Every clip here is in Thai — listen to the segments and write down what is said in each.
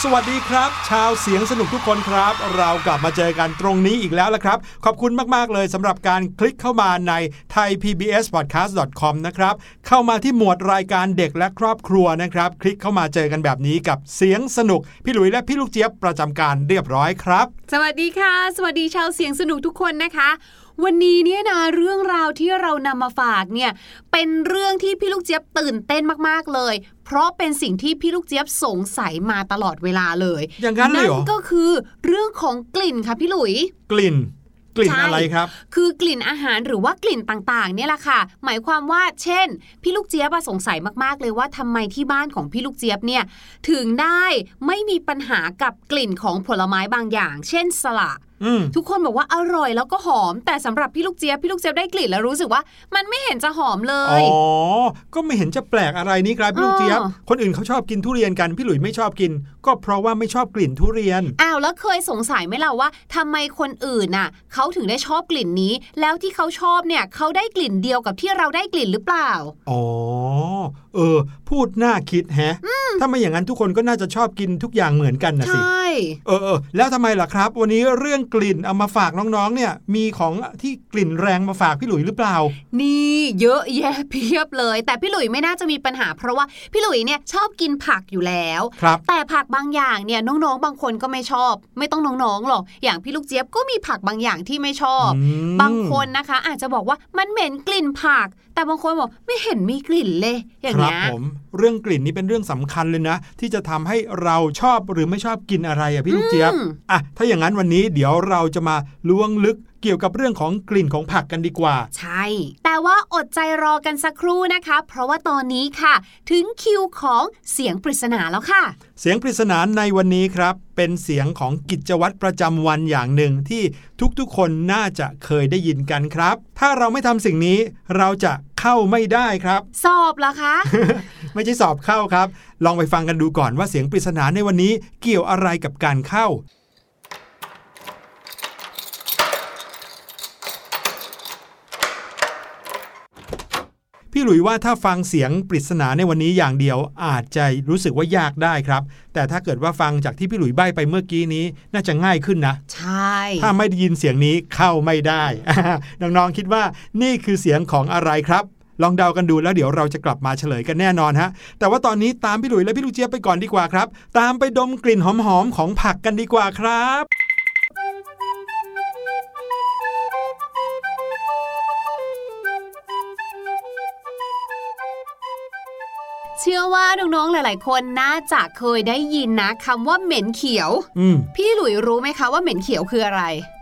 สวัสดีครับ ชาวเสียงสนุกทุกคนครับ เรากลับมาเจอกันตรงนี้อีกแล้วละครับ ขอบคุณมาก ๆ เลยสำหรับการคลิกเข้ามาใน thaipbspodcast.com นะครับ เข้ามาที่หมวดรายการเด็กและครอบครัวนะครับ คลิกเข้ามาเจอกันแบบนี้กับเสียงสนุก พี่หลุยและพี่ลูกเจี๊ยบประจำการเรียบร้อยครับ สวัสดีค่ะ สวัสดีชาวเสียงสนุกทุกคนนะคะวันนี้เนี่ยนะเรื่องราวที่เรานำมาฝากเนี่ยเป็นเรื่องที่พี่ลูกเจี๊ยบตื่นเต้นมากๆเลย ราะเป็นสิ่งที่พี่ลูกเจี๊ยบสงสัยมาตลอดเวลาเลย อย่างนั้นเลยเหรอก็คือเรื่องของกลิ่นค่ะพี่หลุย กลิ่นกลิ่นใช่อะไรครับ คือกลิ่นอาหารหรือว่ากลิ่นต่างๆ เนี่ยแหละค่ะ หมายความว่า เช่น พี่ลูกเจี๊ยบอะสงสัยมากๆ เลยว่าทำไมที่บ้านของพี่ลูกเจี๊ยบเนี่ยถึงได้ไม่มีปัญหากับกลิ่นของผลไม้บางอย่าง เช่นสละอืม ทุกคนบอกว่าอร่อยแล้วก็หอม แต่สำหรับพี่ลูกเจี๊ยบพี่ลูกเจี๊ยบได้กลิ่นแล้วรู้สึกว่า มันไม่เห็นจะหอมเลอ๋ยอก็ไม่เห็นจะแปลกอะไรนี่ครับพี่ลูกเจี๊ยบอ๋อคนอื่นเขาชอบกินทุเรียนกันพี่หลุยไม่ชอบกิน ก็เพราะว่าไม่ชอบกลิ่นทุเรียน อ้าวแล้วเคยสงสัยไหมล่ะว่าทำไมคนอื่นน่ะเขาถึงได้ชอบกลิ่นนี้ แล้วที่เขาชอบเนี่ยเขาได้กลิ่นเดียวกับที่เราได้กลิ่นหรือเปล่า อ๋อ เออ พูดน่าคิดแฮะ ถ้าไม่อย่างนั้นทุกคนก็น่าจะชอบกินทุกอย่างเหมือนกันนะใชสิ่เออเออแล้วทำไมล่ะครับ วันนี้เรื่องกลิ่นเอามาฝากน้องๆ เนี่ย มีของที่กลิ่นแรงมาฝากพี่หลุยหรือเปล่า นี่เยอะแยะเพียบเลย แต่พี่หลุยไม่น่าจะมีปัญหา เพราะว่าพี่หลุยเนี่ยชอบกินผักอยู่แล้วครับแต่ผักบางอย่างเนี่ยน้องๆ บางคนก็ไม่ชอบ ไม่ต้องน้องๆหรอก อย่างพี่ลูกเจี๊ยบก็มีผักบางอย่างที่ไม่ชอบอืมบางคนนะคะ อาจจะบอกว่ามันเหม็นกลิ่นผัก แต่บางคนบอกไม่เห็นมีกลิ่นเลย อย่างครับเงี้ยผมเรื่องกลิ่นนี่เป็นเรื่องสำคัญเลยนะ ที่จะทำให้เราชอบหรือไม่ชอบกินอะไรอะพี่ลูกเจี๊ยบอืมอะถ้าอย่างนั้นวันนี้เดี๋ยวเราจะมาล้วงลึก เกี่ยวกับเรื่องของกลิ่นของผักกันดีกว่า ใช่ แต่ว่าอดใจรอกันสักครู่นะคะ เพราะว่าตอนนี้ค่ะ ถึงคิวของเสียงปริศนาแล้วค่ะ เสียงปริศนาในวันนี้ครับ เป็นเสียงของกิจวัตรประจำวันอย่างหนึ่งที่ทุกๆคนน่าจะเคยได้ยินกันครับ ถ้าเราไม่ทำสิ่งนี้เราจะเข้าไม่ได้ครับ สอบเหรอคะ ไม่ใช่สอบเข้าครับ ลองไปฟังกันดูก่อนว่าเสียงปริศนาในวันนี้เกี่ยวอะไรกับการเข้า พี่หลุยว่าถ้าฟังเสียงปริศนาในวันนี้อย่างเดียวอาจจะรู้สึกว่ายากได้ครับ แต่ถ้าเกิดว่าฟังจากที่พี่หลุยใบ้ไปเมื่อกี้นี้น่าจะง่ายขึ้นนะ ใช่ ถ้าไม่ได้ยินเสียงนี้เข้าไม่ได้ น้องๆคิดว่านี่คือเสียงของอะไรครับลองเดากันดูแล้วเดี๋ยวเราจะกลับมาเฉลยกันแน่นอนฮะ แต่ว่าตอนนี้ตามพี่หลุยและพี่ลูกเจี๊ยบไปก่อนดีกว่าครับ ตามไปดมกลิ่นหอมๆของผักกันดีกว่าครับ เชื่อว่าน้องๆหลาย ๆ คนน่าจะเคยได้ยินนะคำว่าเหม็นเขียวอืมพี่หลุยรู้ไหมคะว่าเหม็นเขียวคืออะไรอืม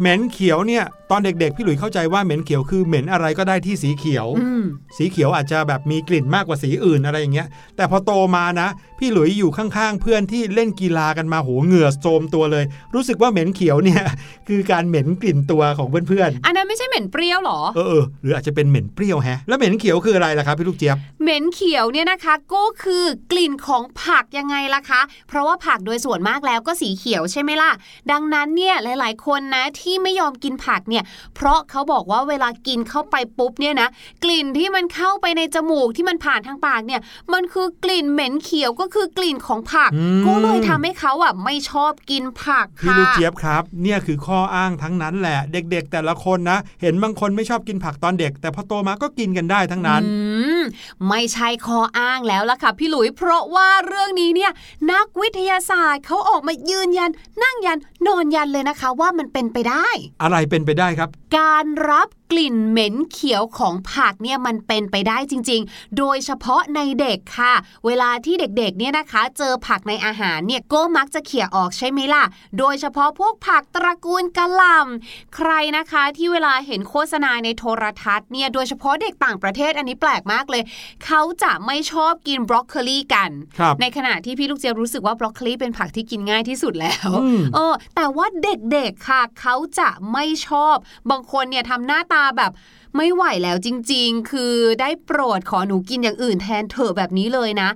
เหม็นเขียวเนี่ย ตอนเด็กๆ พี่หลุยเข้าใจว่าเหม็นเขียวคือเหม็นอะไรก็ได้ที่สีเขียวอืมสีเขียวอาจจะแบบมีกลิ่นมากกว่าสีอื่นอะไรอย่างเงี้ย แต่พอโตมานะ พี่หลุยอยู่ข้างๆ เพื่อนที่เล่นกีฬากันมาโหเหงื่อโจมตัวเลย รู้สึกว่าเหม็นเขียวเนี่ย คือการเหม็นกลิ่นตัวของเพื่อนอันนั้นไม่ใช่เหม็นเปรี้ยวหรอๆเออเออหรืออาจจะเป็นเหม็นเปรี้ยวแฮะ แล้วเหม็นเขียวคืออะไรล่ะครับพี่ลูกเจี๊ยบเหม็นเขียวเนี่ยนะคะก็คือกลิ่นของผักยังไงล่ะคะ เพราะว่าผักโดยส่วนมากแล้วก็สีเขียวใช่ไหมล่ะ ดังนั้นเนี่ยหลายๆคนนะที่ไม่ยอมกินผักเนี่ย เพราะเขาบอกว่าเวลากินเข้าไปปุ๊บเนี่ยนะ กลิ่นที่มันเข้าไปในจมูกที่มันผ่านทางปากเนี่ย มันคือกลิ่นเหม็นเขียวก็คือกลิ่นของผักอืมก็เลยทำให้เขาอะไม่ชอบกินผักพี่ค่ะลูกเจี๊ยบครับ เนี่ยคือข้ออ้างทั้งนั้นแหละ เด็กๆ แต่ละคนนะ เห็นบางคนไม่ชอบกินผักตอนเด็ก แต่พอโตมาก็กินกันได้ทั้งนั้นอืมไม่ใช่ข้ออ้างแล้วล่ะค่ะพี่หลุยเพราะว่าเรื่องนี้เนี่ยนักวิทยาศาสตร์เขาออกมายืนยัน นั่งยัน นอนยันเลยนะคะว่ามันเป็นไปได้ อะไรเป็นไปได้ครับ การรับกลิ่นเหม็นเขียวของผักเนี่ยมันเป็นไปได้จริง ๆ โดยเฉพาะในเด็กค่ะ เวลาที่เด็กๆเนี่ยนะคะ เจอผักในอาหารเนี่ยก็มักจะเขี่ยออกใช่ไหมล่ะ โดยเฉพาะพวกผักตระกูลกะหล่ำใครนะคะที่เวลาเห็นโฆษณาในโทรทัศน์เนี่ยโดยเฉพาะเด็กต่างประเทศอันนี้แปลกมากเลย เขาจะไม่ชอบกินบรอกโคลีกันครับในขณะที่พี่ลูกเจี๊ยบรู้สึกว่าบรอกโคลีเป็นผักที่กินง่ายที่สุดแล้วอืมเออแต่ว่าเด็กๆค่ะ เขาจะไม่ชอบบางางคนเนี่ยทำหน้าตาแบบไม่ไหวแล้วจริงๆ คือได้โปรดขอหนูกินอย่างอื่นแทนเถอะแบบนี้เลยนะ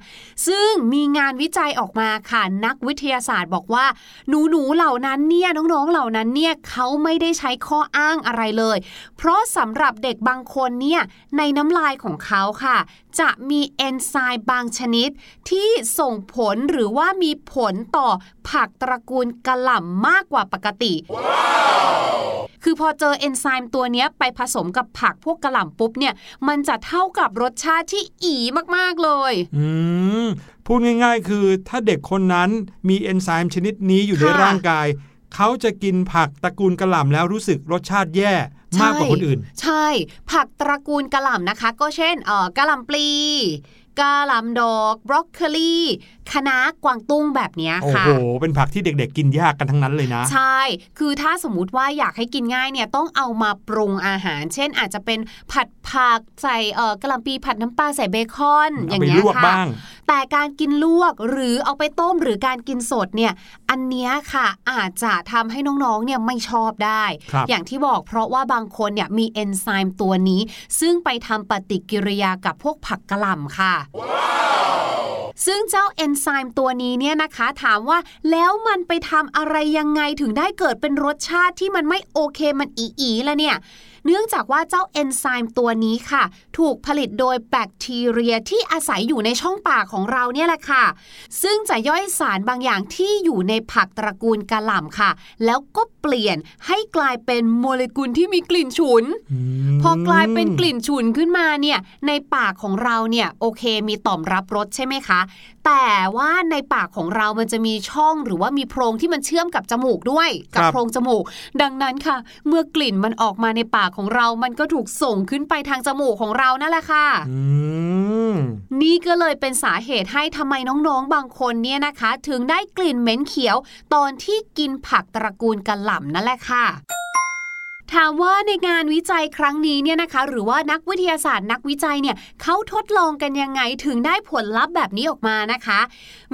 ซึ่งมีงานวิจัยออกมาค่ะนักวิทยาศาสตร์บอกว่า หนูหนูๆเหล่านั้นเนี่ยน้องๆเหล่านั้นเนี่ยเขาไม่ได้ใช้ข้ออ้างอะไรเลย เพราะสำหรับเด็กบางคนเนี่ยในน้ำลายของเขาค่ะ จะมีเอนไซม์บางชนิด ที่ส่งผลหรือว่ามีผลต่อผักตระกูลกะหล่ำมากกว่าปกติ คือพอเจอเอนไซม์ตัวเนี้ยไปผสมกับผักพวกกะหล่ำปุ๊บเนี่ย มันจะเท่ากับรสชาติที่อีมากๆเลย อืม พูดง่ายๆ คือถ้าเด็กคนนั้นมีเอนไซม์ชนิดนี้อยู่ในค่ะร่างกาย เขาจะกินผักตระกูลกระหล่ำแล้วรู้สึกรสชาติแย่มากกว่าคนอื่น ใช่ ผักตระกูลกะหล่ำนะคะ ก็เช่นเอ่อกะหล่ำปลี กะหล่ำดอกบรอกโคลีคะน้ากวางตุ้งแบบเนี้ยโอ้ค่ะโห เป็นผักที่เด็กๆ กินยากกันทั้งนั้นเลยนะ ใช่ คือถ้าสมมุติว่าอยากให้กินง่ายเนี่ยต้องเอามาปรุงอาหาร เช่นอาจจะเป็นผัดผักใส่เอ่อกะหล่ำปีผัดน้ำปลาใส่เบคอนอเอาย่างไปเงี้ลยวกค่ะบ้างแต่การกินลวกหรือเอาไปต้มหรือการกินสดเนี่ย อันเนี้ยค่ะอาจจะทำให้น้องๆ เนี่ยไม่ชอบได้ครับอย่างที่บอกเพราะว่าบางคนเนี่ยมีเอนไซม์ตัวนี้ ซึ่งไปทำปฏิกิริยากับพวกผักกะหล่ำค่ะซึ่งเจ้าเอนไซม์ตัวนี้เนี่ยนะคะถามว่าแล้วมันไปทำอะไรยังไงถึงได้เกิดเป็นรสชาติที่มันไม่โอเคมันอีอีแล้วเนี่ย เนื่องจากว่าเจ้าเอนไซม์ตัวนี้ค่ะ ถูกผลิตโดยแบคทีเรียที่อาศัยอยู่ในช่องปากของเราเนี่ยแหละค่ะ ซึ่งจะย่อยสารบางอย่างที่อยู่ในผักตระกูลกะหล่ำค่ะ แล้วก็เปลี่ยนให้กลายเป็นโมเลกุลที่มีกลิ่นฉุนมพอกลายเป็นกลิ่นฉุนขึ้นมาเนี่ยในปากของเราเนี่ยโอเคมีต่อมรับรสใช่ไหมคะ แต่ว่าในปากของเรามันจะมีช่องหรือว่ามีโพรงที่มันเชื่อมกับจมูกด้วย กับโพรงจมูก ดังนั้นค่ะ เมื่อกลิ่นมันออกมาในปากของเรามันก็ถูกส่งขึ้นไปทางจมูกของเรานั่นแหละค่ะอืมนี่ก็เลยเป็นสาเหตุให้ทำไมน้องๆ บางคนเนี่ยนะคะ ถึงได้กลิ่นเหม็นเขียว ตอนที่กินผักตระกูลกะหล่ำนั่นแหละค่ะ ถามว่าในงานวิจัยครั้งนี้เนี่ยนะคะ หรือว่านักวิทยาศาสตร์นักวิจัยเนี่ยเขาทดลองกันยังไงถึงได้ผลลัพธ์แบบนี้ออกมานะคะ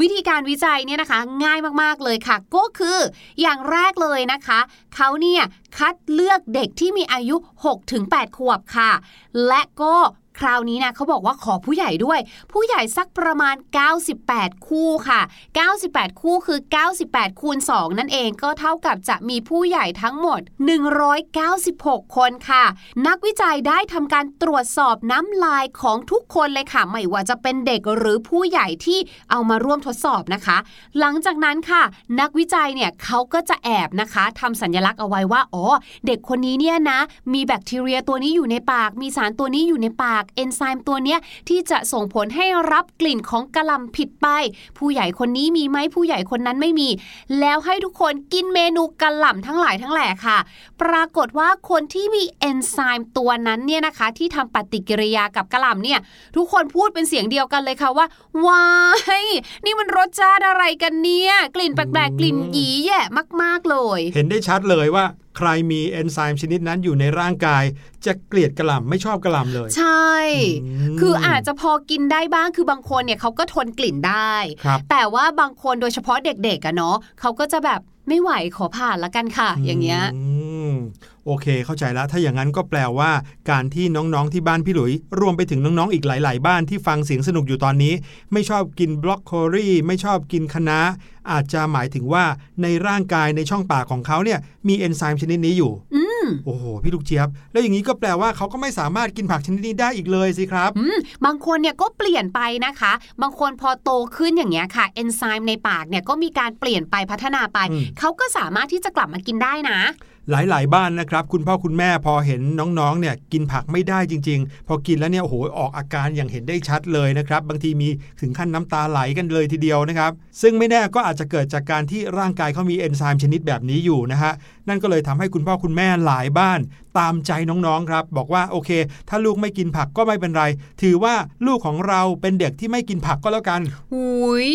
วิธีการวิจัยเนี่ยนะคะ ง่ายมากๆเลยค่ะ ก็คืออย่างแรกเลยนะคะเขาเนี่ยคัดเลือกเด็กที่มีอายุ 6-8 ขวบค่ะ และก็ คราวนี้นะเขาบอกว่าขอผู้ใหญ่ด้วย ผู้ใหญ่สักประมาณ 98 คู่ค่ะ 98 คู่คือ 98 คูณ 2 นั่นเองก็เท่ากับจะมีผู้ใหญ่ทั้งหมด 196 คนค่ะ นักวิจัยได้ทำการตรวจสอบน้ำลายของทุกคนเลยค่ะ ไม่ว่าจะเป็นเด็กหรือผู้ใหญ่ที่เอามาร่วมทดสอบนะคะ หลังจากนั้นค่ะ นักวิจัยเนี่ยเขาก็จะแอบนะคะทำสัญลักษณ์เอาไว้ว่าอ๋อเด็กคนนี้เนี่ยนะ มีแบคทีเรียตัวนี้อยู่ในปาก มีสารตัวนี้อยู่ในปากเอนไซม์ตัวเนี้ยที่จะส่งผลให้รับกลิ่นของกะหล่ำผิดไป ผู้ใหญ่คนนี้มีไหมผู้ใหญ่คนนั้นไม่มี แล้วให้ทุกคนกินเมนูกะหล่ำทั้งหลายทั้งแหล่ค่ะ ปรากฏว่าคนที่มีเอนไซม์ตัวนั้นเนี่ยนะคะ ที่ทำปฏิกิริยากับกะหล่ำเนี่ย ทุกคนพูดเป็นเสียงเดียวกันเลยค่ะว่าว้ายนี่มันรสชาติอะไรกันเนี่ย กลิ่นแปลกๆกลิ่นหยีแย่มาก ๆ เลย เห็นได้ชัดเลยว่าใครมีเอนไซม์ชนิดนั้นอยู่ในร่างกาย จะเกลียดกระหล่ำไม่ชอบกระหล่ำเลย ใช่อืมคืออาจจะพอกินได้บ้างคือบางคนเนี่ยเขาก็ทนกลิ่นได้ครับแต่ว่าบางคนโดยเฉพาะเด็กๆอะเนาะเขาก็จะแบบไม่ไหวขอผ่านละกันค่ะ อย่างเงี้ย มโอเคเข้าใจแล้ว ถ้าอย่างนั้นก็แปลว่า การที่น้องๆที่บ้านพี่หลุย รวมไปถึงน้องๆอีกหลาย ๆ บ้านที่ฟังเสียงสนุกอยู่ตอนนี้ ไม่ชอบกินบล็อกโคลีไม่ชอบกินคะน้าอาจจะหมายถึงว่าในร่างกายในช่องปากของเขาเนี่ยมีเอนไซม์ชนิดนี้อยู่อืมโอ้โห พี่ลูกเจี๊ยบ แล้วอย่างนี้ก็แปลว่าเขาก็ไม่สามารถกินผักชนิดนี้ได้อีกเลยสิครับอืมบางคนเนี่ยก็เปลี่ยนไปนะคะ บางคนพอโตขึ้นอย่างเงี้ยค่ะ เอนไซม์ในปากเนี่ยก็มีการเปลี่ยนไปพัฒนาไปอืมเขาก็สามารถที่จะกลับมากินได้นะ หลายๆ บ้านนะครับ คุณพ่อคุณแม่พอเห็นน้องๆเนี่ยกินผักไม่ได้จริง ๆ พอกินแล้วเนี่ยโอ้โหออกอาการอย่างเห็นได้ชัดเลยนะครับ บางทีมีถึงขั้นน้ำตาไหลกันเลยทีเดียวนะครับ ซึ่งไม่แน่ก็อาจจะเกิดจากการที่ร่างกายเขามีเอนไซม์ชนิดแบบนี้อยู่นะฮะนั่นก็เลยทำให้คุณพ่อคุณแม่หลายบ้าน ตามใจน้องๆครับ บอกว่าโอเค ถ้าลูกไม่กินผักก็ไม่เป็นไร ถือว่าลูกของเราเป็นเด็กที่ไม่กินผักก็แล้วกันหุย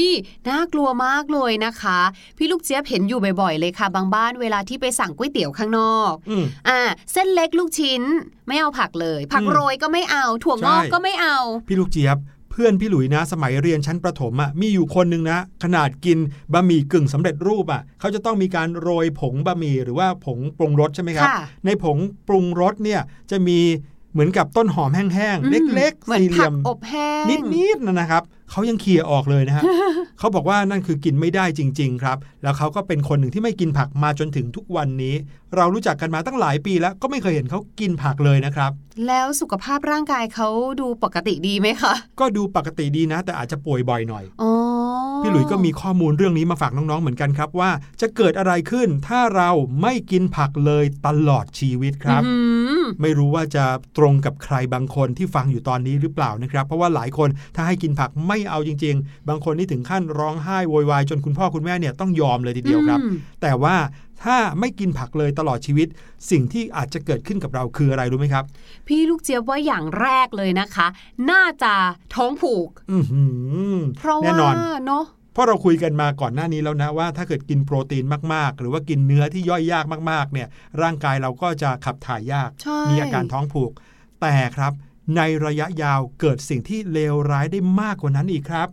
น่ากลัวมากเลยนะคะ พี่ลูกเจี๊ยบเห็นอยู่บ่อยๆเลยค่ะ บางบ้านเวลาที่ไปสั่งก๋วยเตี๋ยวข้างนอกอืมอ่าเส้นเล็กลูกชิ้นไม่เอาผักเลย ผักอืมโรยก็ไม่เอาถั่วงอกใช่ก็ไม่เอา พี่ลูกเจี๊ยบ พพื่อนพี่หลุยนะ สมัยเรียนชั้นประถมอะ่ะมีอยู่คนหนึ่งนะ ขนาดกินบะหมี่กึ่งสำเร็จรูปอะ่ะเขาจะต้องมีการโรยผงบะหมี่หรือว่าผงปรุงรสใช่ไหมครับค่ะในผงปรุงรสเนี่ยจะมี เหมือนกับต้นหอมแห้งอืๆมเล็กเหมืๆอนสี่เหผัลี่กยมอบแห้งนิดๆนะนะครับเขายังเคี่ยออกเลยนะฮะเขาบอกว่านั่นคือกินไม่ได้จริง ๆ ครับ แล้วเขาก็เป็นคนหนึ่งที่ไม่กินผักมาจนถึงทุกวันนี้ เรารู้จักกันมาตั้งหลายปีแล้วก็ไม่เคยเห็นเขากินผักเลยนะครับ แล้วสุขภาพร่างกายเขาดูปกติดีไหมคะ ก็ดูปกติดีนะ แต่อาจจะป่วยบ่อยหน่อยอ๋อ พี่หลุยส์ก็มีข้อมูลเรื่องนี้มาฝากน้องๆเหมือนกันครับว่า จะเกิดอะไรขึ้นถ้าเราไม่กินผักเลยตลอดชีวิตครับอื้อหือไม่รู้ว่าจะตรงกับใครบางคนที่ฟังอยู่ตอนนี้หรือเปล่านะครับ เพราะว่าหลายคนถ้าให้กินผักไม่เอาจริง ๆ บางคนนี่ถึงขั้นร้องไห้โวยวายจนคุณพ่อคุณแม่เนี่ยต้องยอมเลยทีเดียวครับอืมแต่ว่า ถ้าไม่กินผักเลยตลอดชีวิต สิ่งที่อาจจะเกิดขึ้นกับเราคืออะไรรู้ไหมครับ พี่ลูกเจี๊ยบว่าอย่างแรกเลยนะคะ น่าจะท้องผูกอือหือเพราะแน่ว่านอนเนาะเพราะเราคุยกันมาก่อนหน้านี้แล้วนะว่าถ้าเกิดกินโปรตีนมากๆ หรือว่ากินเนื้อที่ย่อยยากมากๆเนี่ยร่างกายเราก็จะขับถ่ายยากใช่มีอาการท้องผูก แต่ครับในระยะยาวเกิดสิ่งที่เลวร้ายได้มากกว่านั้นอีกครับ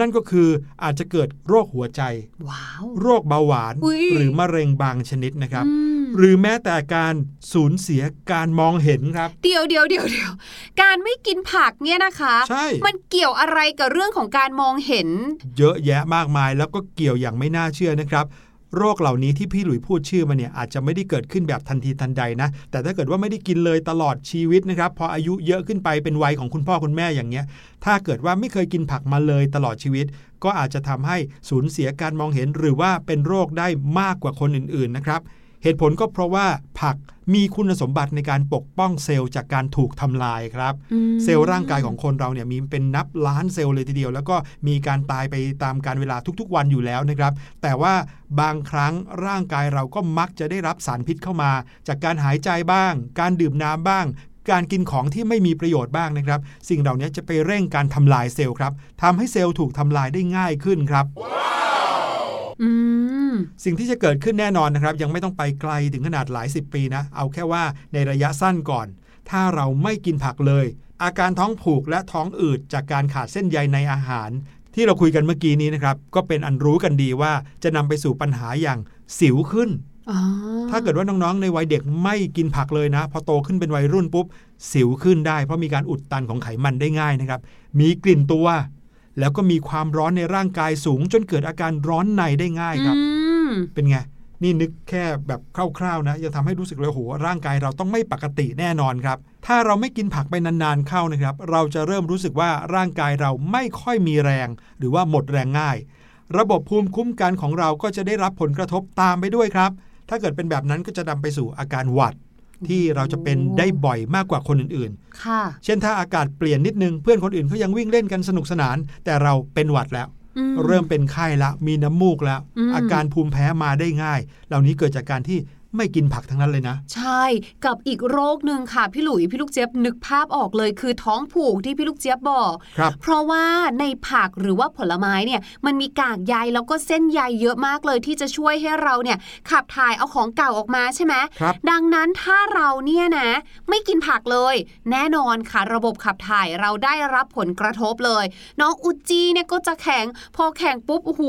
นั่นก็คืออาจจะเกิดโรคหัวใจว้าวโรคเบาหวานอุ๊ยหรือมะเร็งบางชนิดนะครับอืมหรือแม้แต่การสูญเสียการมองเห็นครับ เดี๋ยวเดี๋ยวเดี๋ยวเดี๋ยวการไม่กินผักเนี่ยนะคะ ใช่ มันเกี่ยวอะไรกับเรื่องของการมองเห็น เยอะแยะมากมายแล้วก็เกี่ยวอย่างไม่น่าเชื่อนะครับ โรคเหล่านี้ที่พี่หลุยพูดชื่อมาเนี่ยอาจจะไม่ได้เกิดขึ้นแบบทันทีทันใดนะ แต่ถ้าเกิดว่าไม่ได้กินเลยตลอดชีวิตนะครับพออายุเยอะขึ้นไปเป็นวัยของคุณพ่อคุณแม่อย่างเงี้ย ถ้าเกิดว่าไม่เคยกินผักมาเลยตลอดชีวิต ก็อาจจะทำให้สูญเสียการมองเห็นหรือว่าเป็นโรคได้มากกว่าคนอื่นๆนะครับ เหตุผลก็เพราะว่าผักมีคุณสมบัติในการปกป้องเซลล์จากการถูกทำลายครับอืมเซลล์ร่างกายของคนเราเนี่ยมีเป็นนับล้านเซลล์เลยทีเดียว แล้วก็มีการตายไปตามการเวลาทุกๆ วันอยู่แล้วนะครับ แต่ว่าบางครั้งร่างกายเราก็มักจะได้รับสารพิษเข้ามา จากการหายใจบ้าง การดื่มน้ำบ้างการกินของที่ไม่มีประโยชน์บ้างนะครับ สิ่งเหล่านี้จะไปเร่งการทำลายเซลล์ครับทำให้เซลล์ถูกทำลายได้ง่ายขึ้นครับอืม สิ่งที่จะเกิดขึ้นแน่นอนนะครับ ยังไม่ต้องไปไกลถึงขนาดหลายสิบปีนะ เอาแค่ว่าในระยะสั้นก่อน ถ้าเราไม่กินผักเลย อาการท้องผูกและท้องอืดจากการขาดเส้นใยในอาหาร ที่เราคุยกันเมื่อกี้นี้นะครับ ก็เป็นอันรู้กันดีว่าจะนำไปสู่ปัญหาอย่างสิวขึ้นอ๋อถ้าเกิดว่าน้องๆ ในวัยเด็กไม่กินผักเลยนะ พอโตขึ้นเป็นวัยรุ่นปุ๊บ สิวขึ้นได้เพราะมีการอุดตันของไขมันได้ง่ายนะครับ มีกลิ่นตัว แล้วก็มีความร้อนในร่างกายสูง จนเกิดอาการร้อนในได้ง่ายครับอืมเป็นไง นี่นึกแค่แบบคร่าวๆนะยังทำให้รู้สึกเลยโหร่างกายเราต้องไม่ปกติแน่นอนครับ ถ้าเราไม่กินผักไปนานๆเข้านะครับ เราจะเริ่มรู้สึกว่าร่างกายเราไม่ค่อยมีแรง หรือว่าหมดแรงง่าย ระบบภูมิคุ้มกันของเราก็จะได้รับผลกระทบตามไปด้วยครับ ถ้าเกิดเป็นแบบนั้นก็จะนำไปสู่อาการหวัด ที่เราจะเป็นได้บ่อยมากกว่าคนอื่นๆ ค่ะ เช่นถ้าอากาศเปลี่ยนนิดนึงเพื่อนคนอื่นเขายังวิ่งเล่นกันสนุกสนาน แต่เราเป็นหวัดแล้ว อืม เริ่มเป็นไข้ละมีน้ำมูกแล้ว อืม อาการภูมิแพ้มาได้ง่าย เหล่านี้เกิดจากการที่ ไม่กินผักทั้งนั้นเลยนะ ใช่กับอีกโรคหนึ่งค่ะพี่หลุยพี่ลูกเจี๊ยบนึกภาพออกเลยคือท้องผูกที่พี่ลูกเจี๊ยบบอกครับเพราะว่าในผักหรือว่าผลไม้เนี่ยมันมีกากใยแล้วก็เส้นใยเยอะมากเลยที่จะช่วยให้เราเนี่ยขับถ่ายเอาของเก่าออกมาใช่ไหมครับดังนั้นถ้าเราเนี่ยนะ ไม่กินผักเลย แน่นอนค่ะระบบขับถ่ายเราได้รับผลกระทบเลย น้องอุจจีเนี่ยก็จะแข็งพอแข็งปุ๊บโอ้โห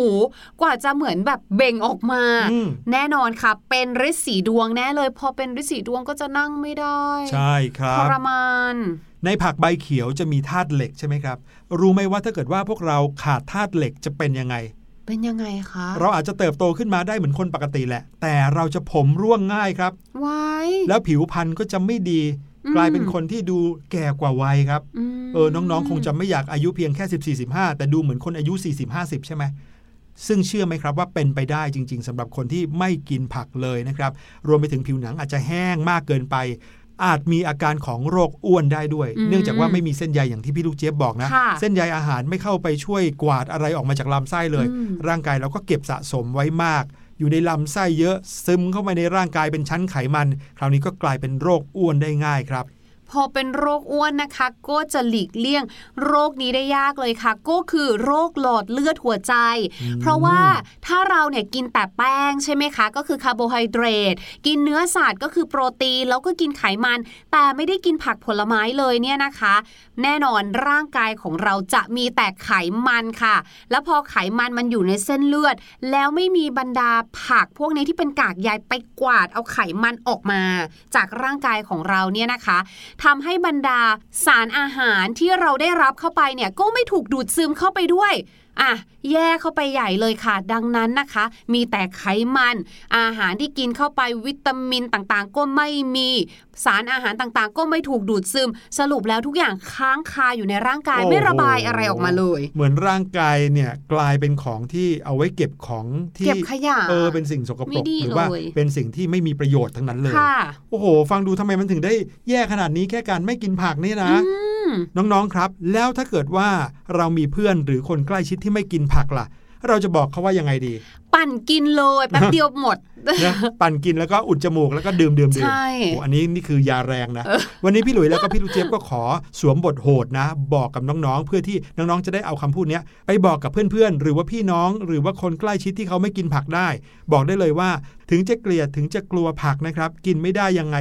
กว่าจะเหมือนแบบเบ่งออกมาอืมแน่นอนค่ะเป็นฤทธิ์สีดวงแน่เลย พอเป็นฤทธิ์สีดวงก็จะนั่งไม่ได้ ใช่ครัทบรมานในผักใบเขียวจะมีธาตุเหล็กใช่ไหมครับ รู้ไหมว่าถ้าเกิดว่าพวกเราขาดธาตุเหล็กจะเป็นยังไง เป็นยังไงคะ เราอาจจะเติบโตขึ้นมาได้เหมือนคนปกติแหละ แต่เราจะผมร่วงง่ายครับไว้แล้วผิวพรรณก็จะไม่ดีอืมกลายเป็นคนที่ดูแก่กว่าวัยครับมเออ น้องๆ คงจะไม่อยากอายุเพียงแค่ 14 15 แต่ดูเหมือนคนอายุ 40 50 ใช่ไหม ซึ่งเชื่อไหมครับว่าเป็นไปได้จริง ๆสำหรับคนที่ไม่กินผักเลยนะครับ รวมไปถึงผิวหนังอาจจะแห้งมากเกินไป อาจมีอาการของโรคอ้วนได้ด้วยอืมเนื่องจากว่าไม่มีเส้นใยอย่างที่พี่ลูกเจี๊ยบบอกนะค่ะเส้นใยอาหารไม่เข้าไปช่วยกวาดอะไรออกมาจากลำไส้เลยอืมร่างกายเราก็เก็บสะสมไว้มากอยู่ในลำไส้เยอะซึมเข้าไปในร่างกายเป็นชั้นไขมัน คราวนี้ก็กลายเป็นโรคอ้วนได้ง่ายครับ พอเป็นโรคอ้วนนะคะก็จะหลีกเลี่ยงโรคนี้ได้ยากเลยค่ะ ก็คือโรคหลอดเลือดหัวใจ เพราะว่าถ้าเราเนี่ยกินแต่แป้งใช่ไหมคะ ก็คือคาร์โบไฮเดรตกินเนื้อสัตว์ก็คือโปรตีนแล้วก็กินไขมัน แต่ไม่ได้กินผักผลไม้เลยเนี่ยนะคะ แน่นอนร่างกายของเราจะมีแต่ไขมันค่ะ แล้วพอไขมันมันอยู่ในเส้นเลือด แล้วไม่มีบรรดาผักพวกนี้ที่เป็นกากใยไปกวาดเอาไขมันออกมา จากร่างกายของเราเนี่ยนะคะทำให้บรรดาสารอาหารที่เราได้รับเข้าไปเนี่ยก็ไม่ถูกดูดซึมเข้าไปด้วย อะแย่เข้าไปใหญ่เลยค่ะ ดังนั้นนะคะ มีแต่ไขมัน อาหารที่กินเข้าไปวิตามินต่างๆ ก็ไม่มีสารอาหารต่างๆ ก็ไม่ถูกดูดซึม สรุปแล้วทุกอย่างค้างคาอยู่ในร่างกายโอ้โหไม่ระบายอะไรออกมาเลย เหมือนร่างกายเนี่ยกลายเป็นของที่เอาไว้เก็บของที่เก็บขยะเออเป็นสิ่งสกปไม่รกดีหรือว่าเลยเป็นสิ่งที่ไม่มีประโยชน์ทั้งนั้นเลยค่ะโอ้โห ฟังดูทำไมมันถึงได้แย่ขนาดนี้แค่การไม่กินผักนี่นะอืม น้องๆครับ แล้วถ้าเกิดว่าเรามีเพื่อนหรือคนใกล้ชิดที่ไม่กินผักล่ะ เราจะบอกเขาว่ายังไงดี ปั่นกินเลยแป๊บเดียวหมดนะปั่นกินแล้วก็อุดจมูกแล้วก็ดื่มดื่มดื่มใช่โอ้อันนี้นี่คือยาแรงนะ วันนี้พี่หลุยแล้วก็พี่ลูกเจี๊ยบก็ขอสวมบทโหดนะ บอกกับน้องๆ เพื่อที่น้องๆ จะได้เอาคำพูดเนี้ยไปบอกกับเพื่อนๆ หรือว่าพี่น้อง หรือว่าคนใกล้ชิดที่เขาไม่กินผักได้ บอกได้เลยว่า ถึงจะเกลียดถึงจะกลัวผักนะครับ กินไม่ได้ยังไง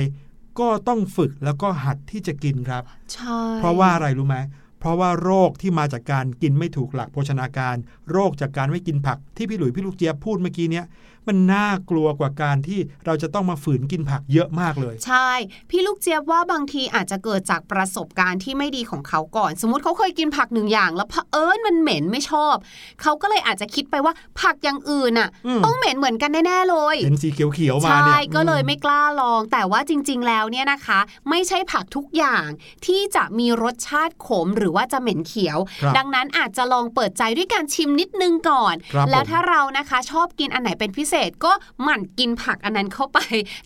ก็ต้องฝึกแล้วก็หัดที่จะกินครับ ใช่ เพราะว่าอะไรรู้ไหมเพราะว่าโรคที่มาจากการกินไม่ถูกหลักโภชนาการ โรคจากการไม่กินผักที่พี่หลุยพี่ลูกเจี๊ยบพูดเมื่อกี้เนี้ย มันน่ากลัวกว่าการที่เราจะต้องมาฝืนกินผักเยอะมากเลย ใช่ พี่ลูกเจี๊ยบว่าบางทีอาจจะเกิดจากประสบการณ์ที่ไม่ดีของเขาก่อน สมมติเขาเคยกินผักหนึ่งอย่าง แล้วเผอิญมันเหม็นไม่ชอบ เขาก็เลยอาจจะคิดไปว่าผักอย่างอื่นน่ะอืมต้องเหม็นเหมือนกันแน่ๆเลยเห็นสีเขียวๆมาใช่เนี่ยก็เลยอืไม่กล้าลอง แต่ว่าจริง ๆ แล้วเนี่ยนะคะ ไม่ใช่ผักทุกอย่างที่จะมีรสชาติขมหรือว่าจะเหม็นเขียวครับดังนั้นอาจจะลองเปิดใจด้วยการชิมนิดนึงก่อนครับแล้วผมถ้าเรานะคะชอบกินอันไหนเป็นพิเศษก็หมั่นกินผักอันนั้นเข้าไป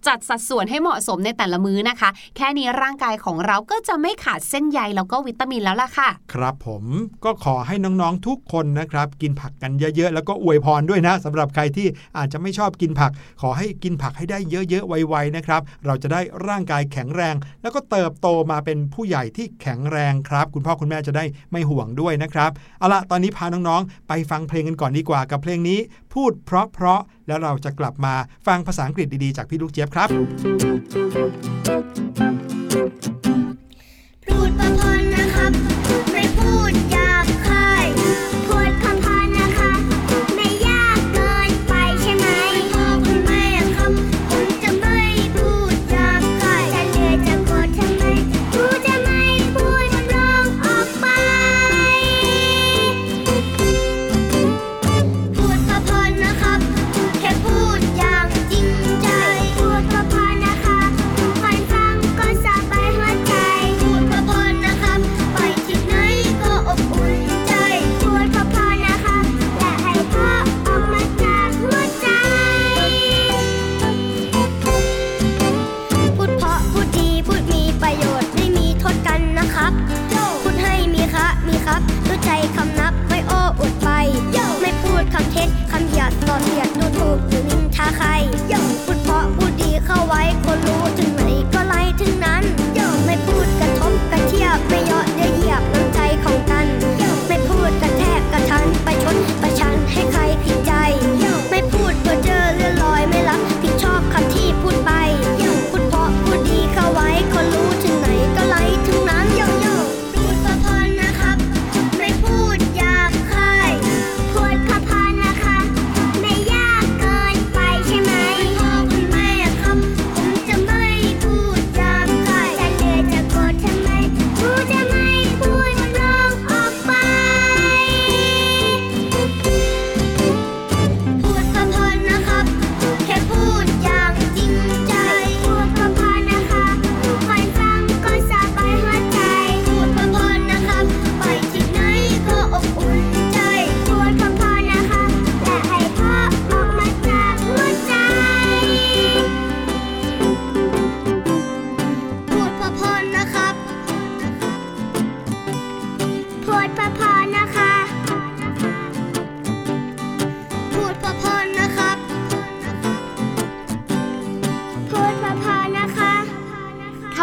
จัดสัดส่วนให้เหมาะสมในแต่ละมื้อนะคะ แค่นี้ร่างกายของเราก็จะไม่ขาดเส้นใยแล้วก็วิตามินแล้วล่ะค่ะ ครับผมก็ขอให้น้องๆทุกคนนะครับ กินผักกันเยอะๆ แล้วก็อวยพรด้วยนะสำหรับใครที่อาจจะไม่ชอบกินผัก ขอให้กินผักให้ได้เยอะๆไวๆนะครับ เราจะได้ร่างกายแข็งแรง แล้วก็เติบโตมาเป็นผู้ใหญ่ที่แข็งแรงครับ คุณพ่อคุณแม่จะได้ไม่ห่วงด้วยนะครับเอาละตอนนี้พาน้องๆ ไปฟังเพลงกันก่อนดีกว่ากับเพลงนี้ พูดเพราะๆ แล้วเราจะกลับมาฟังภาษาอังกฤษดีๆ จากพี่ลูกเจี๊ยบครับ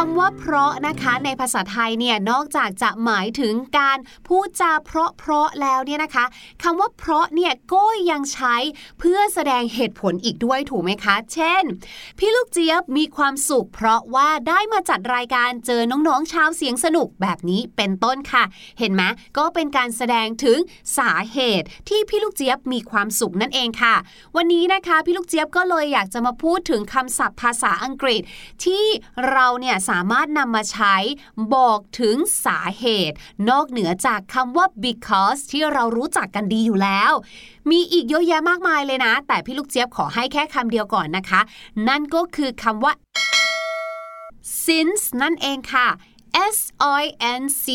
คำว่าเพราะนะคะในภาษาไทยเนี่ยนอกจากจะหมายถึงการพูดจาเพราะเพราะแล้วเนี่ยนะคะคำว่าเพราะเนี่ยก็ยังใช้เพื่อแสดงเหตุผลอีกด้วยถูกไหมคะ เช่น พี่ลูกเจี๊ยบมีความสุข เพราะว่าได้มาจัดรายการเจอน้องๆชาวเสียงสนุกแบบนี้เป็นต้นค่ะ เห็นไหมก็เป็นการแสดงถึงสาเหตุที่พี่ลูกเจี๊ยบมีความสุขนั่นเองค่ะ วันนี้นะคะพี่ลูกเจี๊ยบก็เลยอยากจะมาพูดถึงคำศัพท์ภาษาอังกฤษที่เราเนี่ยสามารถนำมาใช้บอกถึงสาเหตุ นอกเหนือจากคำว่า because ที่เรารู้จักกันดีอยู่แล้ว มีอีกเยอะแยะมากมายเลยนะ แต่พี่ลูกเจี๊ยบขอให้แค่คำเดียวก่อนนะคะ นั่นก็คือคำว่า since นั่นเองค่ะ S I N C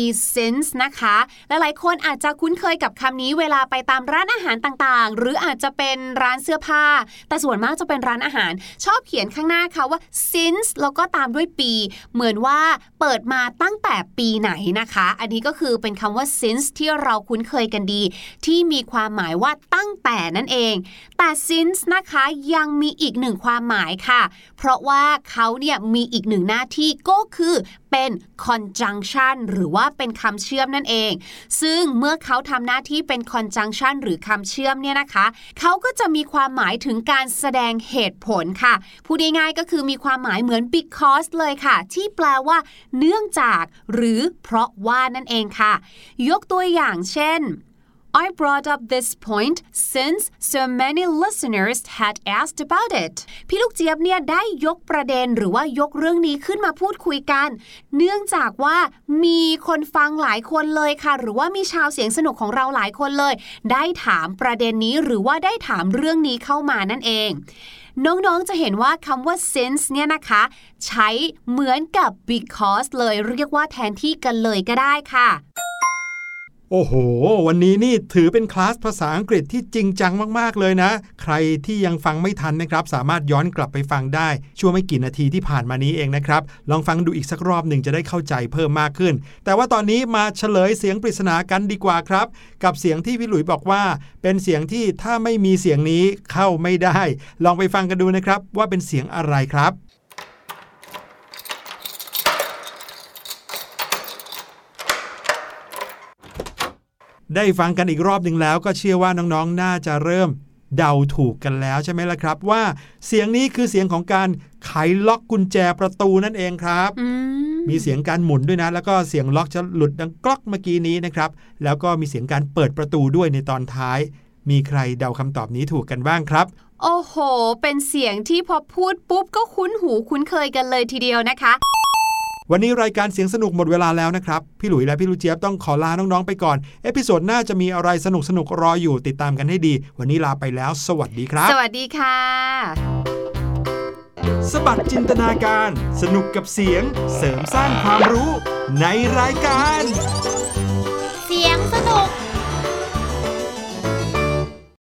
E since นะคะ หลายๆ คนอาจจะคุ้นเคยกับคำนี้เวลาไปตามร้านอาหารต่างๆ หรืออาจจะเป็นร้านเสื้อผ้า แต่ส่วนมากจะเป็นร้านอาหาร ชอบเขียนข้างหน้าค่ะว่า since แล้วก็ตามด้วยปี เหมือนว่าเปิดมาตั้งแต่ปีไหนนะคะ อันนี้ก็คือเป็นคำว่า since ที่เราคุ้นเคยกันดี ที่มีความหมายว่าตั้งแต่นั่นเอง แต่ since นะคะยังมีอีกหนึ่งความหมายค่ะ เพราะว่าเขาเนี่ยมีอีกหนึ่งหน้าที่ก็คือ เป็น conjunction หรือว่าเป็นคำเชื่อมนั่นเอง ซึ่งเมื่อเขาทำหน้าที่เป็น conjunction หรือคำเชื่อมเนี่ยนะคะเขาก็จะมีความหมายถึงการแสดงเหตุผลค่ะ พูดง่ายๆก็คือมีความหมายเหมือน because เลยค่ะ ที่แปลว่า เนื่องจาก หรือเพราะว่านั่นเองค่ะ ยกตัวอย่างเช่น I brought up this point since so many listeners had asked about it พี่ลูกเจี๊ยบเนี่ยได้ยกประเด็นหรือว่ายกเรื่องนี้ขึ้นมาพูดคุยกัน เนื่องจากว่ามีคนฟังหลายคนเลยค่ะ หรือว่ามีชาวเสียงสนุกของเราหลายคนเลย ได้ถามประเด็นนี้หรือว่าได้ถามเรื่องนี้เข้ามานั่นเองน้อง ๆ จะเห็นว่าคำว่า since เนี่ยนะคะ ใช้เหมือนกับ because เลยเรียกว่าแทนที่กันเลยก็ได้ค่ะ โอ้โห วันนี้นี่ถือเป็นคลาสภาษาอังกฤษที่จริงจังมากๆเลยนะ ใครที่ยังฟังไม่ทันนะครับ สามารถย้อนกลับไปฟังได้ ช่วงไม่กี่นาทีที่ผ่านมานี้เองนะครับ ลองฟังดูอีกสักรอบหนึ่งจะได้เข้าใจเพิ่มมากขึ้น แต่ว่าตอนนี้มาเฉลยเสียงปริศนากันดีกว่าครับ กับเสียงที่พี่หลุยบอกว่า เป็นเสียงที่ถ้าไม่มีเสียงนี้เข้าไม่ได้ ลองไปฟังกันดูนะครับว่าเป็นเสียงอะไรครับ ได้ฟังกันอีกรอบหนึ่งแล้ว ก็เชื่อว่าน้องๆ น่าจะเริ่มเดาถูกกันแล้วใช่ไหมล่ะครับ ว่าเสียงนี้คือเสียงของการไขล็อกกุญแจประตูนั่นเองครับอืมมีเสียงการหมุนด้วยนะ แล้วก็เสียงล็อกจะหลุดดังกล็อกเมื่อกี้นี้นะครับ แล้วก็มีเสียงการเปิดประตูด้วยในตอนท้าย มีใครเดาคำตอบนี้ถูกกันบ้างครับโอ้โห เป็นเสียงที่พอพูดปุ๊บก็คุ้นหูคุ้นเคยกันเลยทีเดียวนะคะ วันนี้รายการเสียงสนุกหมดเวลาแล้วนะครับ พี่หลุยและพี่ลูกเจี๊ยบต้องขอลาน้องๆไปก่อน episode หน้าจะมีอะไรสนุกสนุกๆรออยู่ติดตามกันให้ดี วันนี้ลาไปแล้ว สวัสดีครับ สวัสดีค่ะ สบัดจินตนาการ สนุกกับเสียงเสริมสร้างความรู้ในรายการ